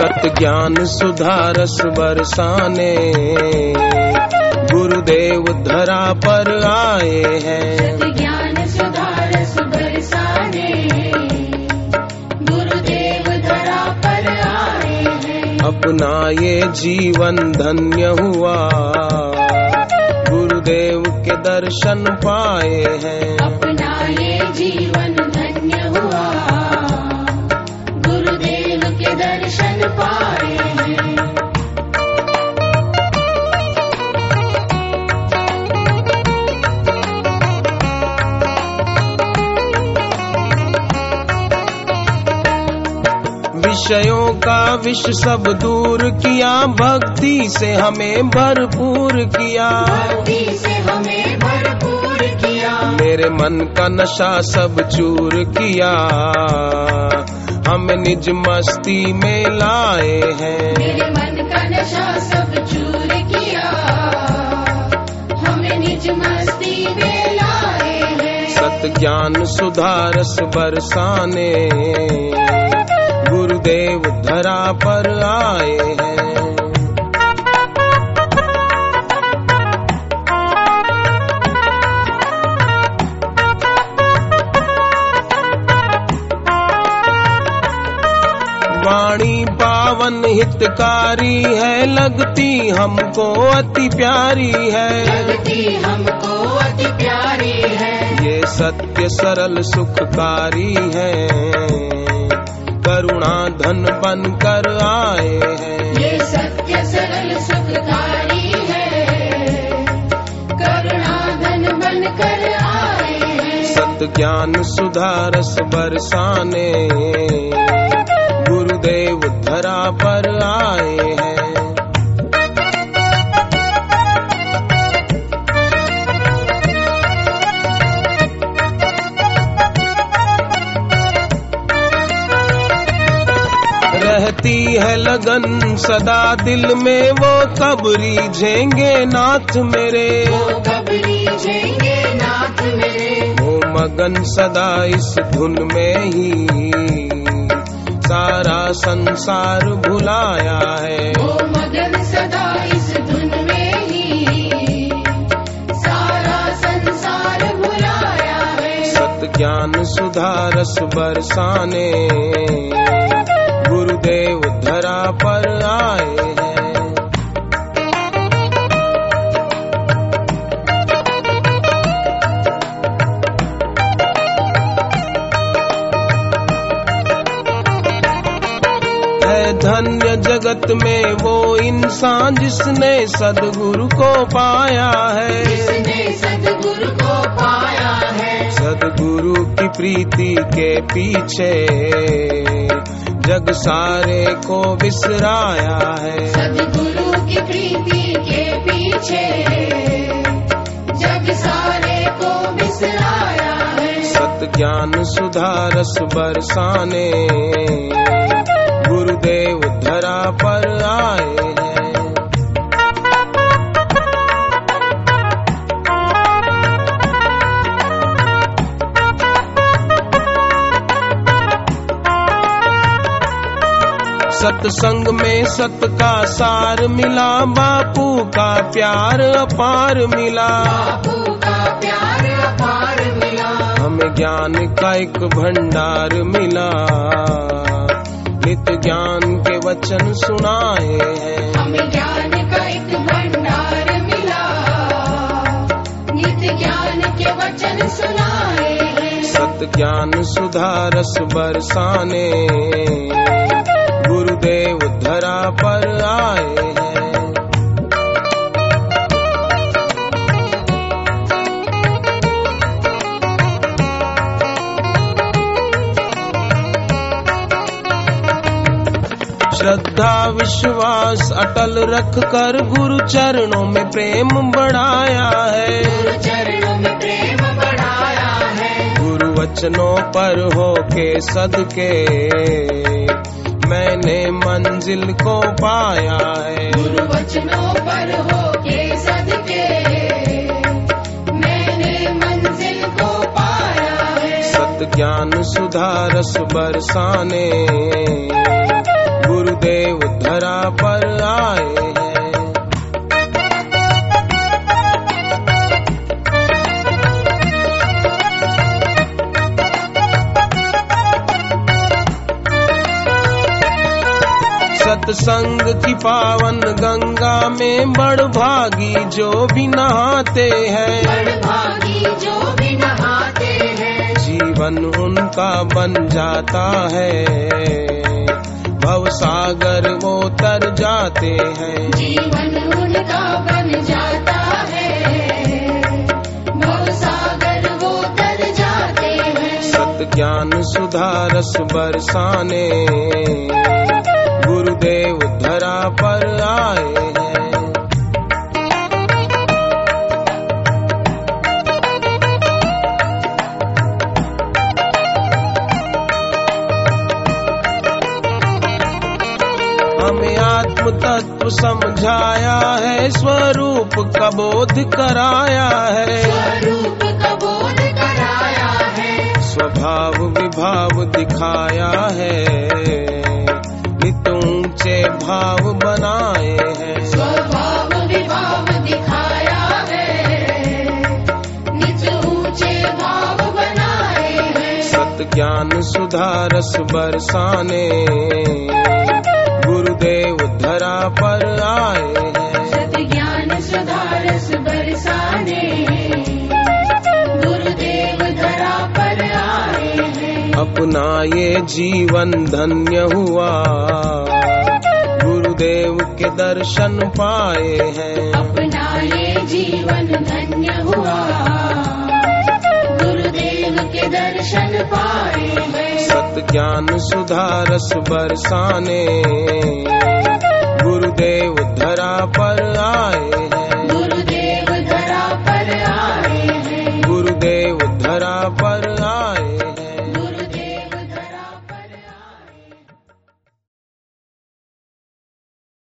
ज्ञान सुधारस बरसाने गुरुदेव धरा पर आए हैं। ज्ञान सुधारस बरसाने गुरुदेव धरा पर आए हैं। अपना ये जीवन धन्य हुआ। गुरुदेव के दर्शन पाए हैं। अपना ये जीवन धन्य हुआ। गुरुदेव के दर्शन विषयों का विष सब दूर किया भक्ति से हमें भरपूर किया। भक्ति से हमें भरपूर किया। मेरे मन का नशा सब चूर किया। निज मस्ती में लाए हैं। मेरे मन का नशा सब चूर किया। हमें निज मस्ती में लाए हैं। सत ज्ञान सुधारस बरसाने। गुरुदेव धरा पर आए हैं। हितकारी है लगती हमको अति प्यारी है। भक्ति हमको अति प्यारी है। ये सत्य सरल सुखकारी है। करुणा धन बन कर आए हैं। ये सत्य सरल सुखकारी है। करुणा धन बन कर आए हैं। सत ज्ञान सुधारस बरसाने। गुरुदेव धरा पर आए हैं। रहती है लगन सदा दिल में वो कब रीझेंगे नाथ मेरे। वो कबरी झेंगे नाथ मेरे। वो मगन सदा इस धुन में ही। सारा संसार भुलाया है। वो मगन सदा इस धुन में ही। सारा संसार भुलाया है। सत ज्ञान सुधारस बरसाने। गुरुदेव धरा पर आए। धन्य जगत में वो इंसान जिसने सदगुरु को पाया है। सदगुरु को पाया है। सदगुरु की प्रीति के पीछे जग सारे को बिसराया है। सदगुरु की प्रीति के पीछे जग सारे को बिसराया है। सत ज्ञान सुधारस बरसाने गुरुदेव पर आए हैं। सत्संग में सत का सार मिला बापू का प्यार अपार मिला। बापू का प्यार अपार मिला। हमें ज्ञान का एक भंडार मिला। नित ज्ञान के वचन सुनाए हैं। हमें ज्ञान का एक भंडार मिला। नित ज्ञान के वचन सुनाए हैं। सत ज्ञान सुधारस बरसाने। श्रद्धा विश्वास अटल रख कर गुरु चरणों में प्रेम बढ़ाया है। गुरु चरणों में प्रेम बढ़ाया है। गुरु वचनों पर हो के सदके मैंने मंजिल को पाया है। गुरु वचनों पर हो के सदके मैंने मंजिल को पाया है। सत ज्ञान सुधारस बरसाने गुरुदेव धरा पर आए हैं। सत्संग की पावन गंगा में बड़ भागी जो भी नहाते हैं। बड़भागी जो भी नहाते हैं। जीवन उनका बन जाता है। भव सागर वो तर जाते हैं। जीवन उनका बन जाता है। भवसागर वो तर जाते हैं। सत ज्ञान सुधारस बरसाने। गुरुदेव धरा पर आए हैं। तत्व समझाया है स्वरूप का बोध कराया है। स्वरूप का बोध कराया है। स्वभाव विभाव दिखाया है। नित ऊँचे भाव बनाए हैं। स्वभाव विभाव दिखाया है। ऊँचे भाव बनाए हैं। सत ज्ञान सुधा रस बरसाने। धरा पर आए हैं। सत ज्ञान सुधारस बरसाने गुरुदेव धरा पर आए हैं। अपना ये जीवन धन्य हुआ। गुरुदेव के दर्शन पाए हैं। अपना ये जीवन धन्य हुआ। गुरुदेव के दर्शन पाए हैं। सत ज्ञान सुधा रस बरसाने। गुरुदेव धरा पर आए हैं। गुरुदेव धरा पर आए हैं। गुरुदेव धरा पर